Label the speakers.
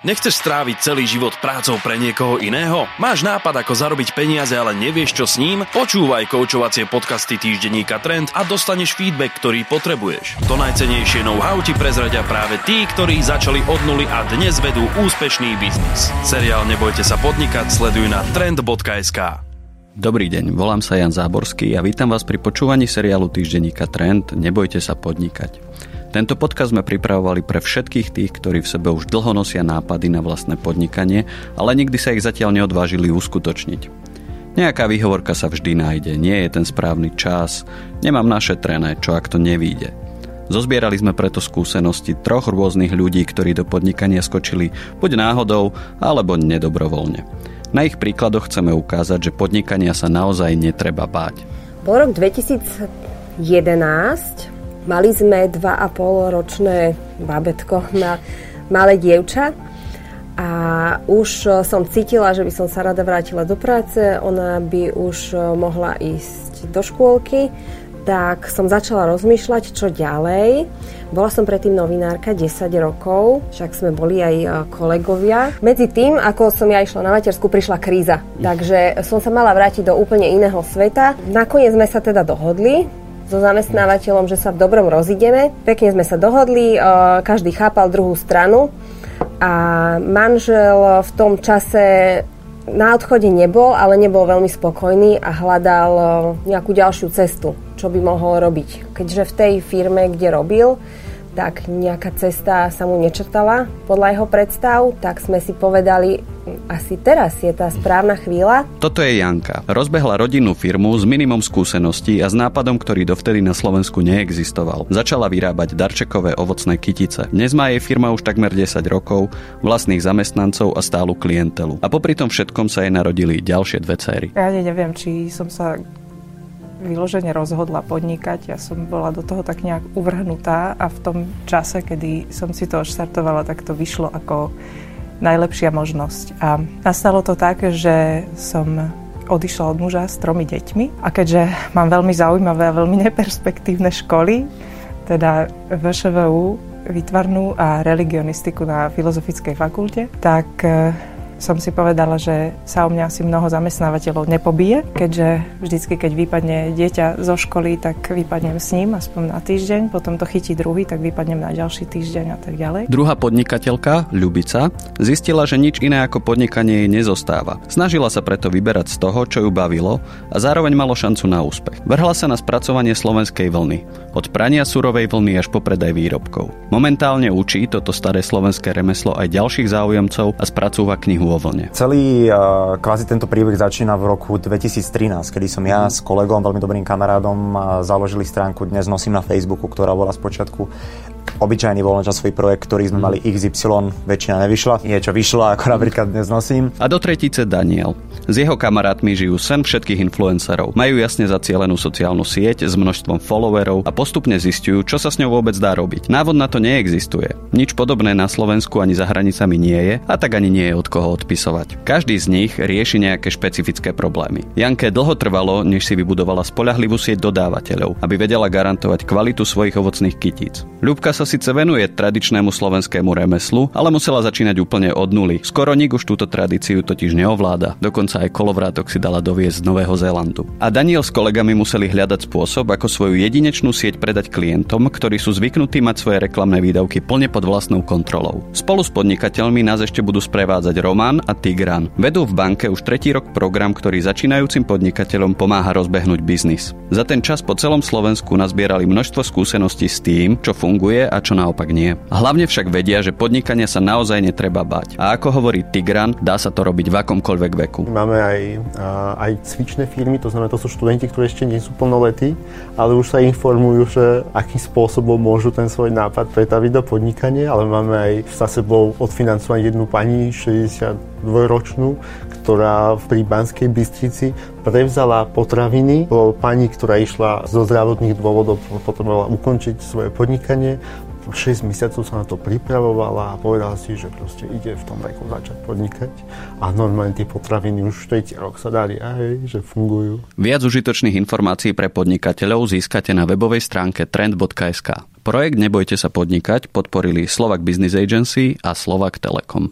Speaker 1: Nechceš stráviť celý život prácou pre niekoho iného? Máš nápad, ako zarobiť peniaze, ale nevieš, čo s ním? Počúvaj koučovacie podcasty týždenníka Trend a dostaneš feedback, ktorý potrebuješ. To najcenejšie know-how ti prezradia práve tí, ktorí začali od nuly a dnes vedú úspešný biznis. Seriál Nebojte sa podnikať sleduj na trend.sk.
Speaker 2: Dobrý deň, volám sa Jan Záborský a vítam vás pri počúvaní seriálu týždenníka Trend Nebojte sa podnikať. Tento podcast sme pripravovali pre všetkých tých, ktorí v sebe už dlho nosia nápady na vlastné podnikanie, ale nikdy sa ich zatiaľ neodvážili uskutočniť. Nejaká výhovorka sa vždy nájde, nie je ten správny čas, nemám našetrené, čo ak to nevíde. Zozbierali sme preto skúsenosti troch rôznych ľudí, ktorí do podnikania skočili buď náhodou, alebo nedobrovoľne. Na ich príkladoch chceme ukázať, že podnikania sa naozaj netreba báť.
Speaker 3: Bol rok 2011, Mali sme 2,5 ročné babetko, na malé dievča a už som cítila, že by som sa rada vrátila do práce, ona by už mohla ísť do škôlky, tak som začala rozmýšľať, čo ďalej. Bola som predtým novinárka 10 rokov, však sme boli aj kolegovia. Medzi tým, ako som ja išla na matersku, prišla kríza. Takže som sa mala vrátiť do úplne iného sveta. Nakoniec sme sa teda dohodli, so zamestnávateľom, že sa v dobrom rozideme. Pekne sme sa dohodli, každý chápal druhú stranu a manžel v tom čase na odchode nebol, ale nebol veľmi spokojný a hľadal nejakú ďalšiu cestu, čo by mohol robiť. Keďže v tej firme, kde robil, tak nejaká cesta sa mu nečrtala podľa jeho predstav, tak sme si povedali, asi teraz je tá správna chvíľa.
Speaker 2: Toto je Janka. Rozbehla rodinnú firmu s minimum skúseností a s nápadom, ktorý dovtedy na Slovensku neexistoval. Začala vyrábať darčekové ovocné kytice. Dnes má jej firma už takmer 10 rokov, vlastných zamestnancov a stálu klientelu. A popri tom všetkom sa jej narodili ďalšie dve céry.
Speaker 4: Ja neviem, či som sa vyložene rozhodla podnikať. Ja som bola do toho tak nejak uvrhnutá a v tom čase, kedy som si to odštartovala, tak to vyšlo ako najlepšia možnosť. A nastalo to tak, že som odišla od muža s tromi deťmi a keďže mám veľmi zaujímavé a veľmi neperspektívne školy, teda VŠVU, výtvarnú a religionistiku na Filozofickej fakulte, tak som si povedala, že sa o mňa asi mnoho zamestnávateľov nepobije, keďže vždycky, keď vypadne dieťa zo školy, tak vypadnem s ním aspoň na týždeň, potom to chytí druhý, tak vypadnem na ďalší týždeň a tak ďalej.
Speaker 2: Druhá podnikateľka, Ľubica, zistila, že nič iné ako podnikanie jej nezostáva. Snažila sa preto vyberať z toho, čo ju bavilo a zároveň malo šancu na úspech. Vrhla sa na spracovanie slovenskej vlny, od prania surovej vlny až po predaj výrobkov. Momentálne učí toto staré slovenské remeslo aj ďalších záujemcov a spracúva knihu vo vlne.
Speaker 5: Celý uh, kvázi tento príbeh začína v roku 2013, kedy som ja s kolegom, veľmi dobrým kamarádom, uh, založili stránku Dnes nosím na Facebooku, ktorá bola spočiatku obyčajný voľnočasový projekt, ktorý sme mm. mali XY, väčšina nevyšla. Niečo vyšlo, ako napríklad dnes nosím.
Speaker 2: A do tretice Daniel. S jeho kamarátmi žijú sen všetkých influencerov. Majú jasne zacielenú sociálnu sieť s množstvom followerov a postupne zistujú, čo sa s ňou vôbec dá robiť. Návod na to neexistuje. Nič podobné na Slovensku ani za hranicami nie je a tak ani nie je od koho odpisovať. Každý z nich rieši nejaké špecifické problémy. Janke dlho trvalo, než si vybudovala spolahlivú sieť dodávateľov, aby vedela garantovať kvalitu svojich ovocných kytíc. Ľubka sa síce venuje tradičnému slovenskému remeslu, ale musela začínať úplne od nuly. Skoro nik už túto tradíciu totiž neovláda. Dokonca aj kolovrátok si dala doviesť z Nového Zélandu. A Daniel s kolegami museli hľadať spôsob, ako svoju jedinečnú sieť predať klientom, ktorí sú zvyknutí mať svoje reklamné výdavky plne pod vlastnou kontrolou. Spolu s podnikateľmi nás ešte budú sprevádzať Roman a Tigran. Vedú v banke už tretí rok program, ktorý začínajúcim podnikateľom pomáha rozbehnúť biznis. Za ten čas po celom Slovensku nazbierali množstvo skúseností s tým, čo funguje a čo naopak nie. Hlavne však vedia, že podnikania sa naozaj netreba bať. A ako hovorí Tigran, dá sa to robiť v akomkoľvek veku.
Speaker 6: Máme aj, aj cvičné firmy, to znamená, to sú študenti, ktorí ešte nie sú plnoletí, ale už sa informujú, že akým spôsobom môžu ten svoj nápad pretaviť do podnikania, ale máme aj za sebou odfinancovať jednu pani 62-ročnú, ktorá pri Banskej Bystrici prevzala potraviny. Bolo pani, ktorá išla zo zdravotných dôvodov, potrebovala ukončiť svoje podnikanie, 6 mesiacov sa na to pripravovala a povedala si, že proste ide v tom veku začať podnikať a normálne tie potraviny už tretí rok sa dali aj, že fungujú.
Speaker 2: Viac užitočných informácií pre podnikateľov získate na webovej stránke trend.sk. Projekt Nebojte sa podnikať podporili Slovak Business Agency a Slovak Telekom.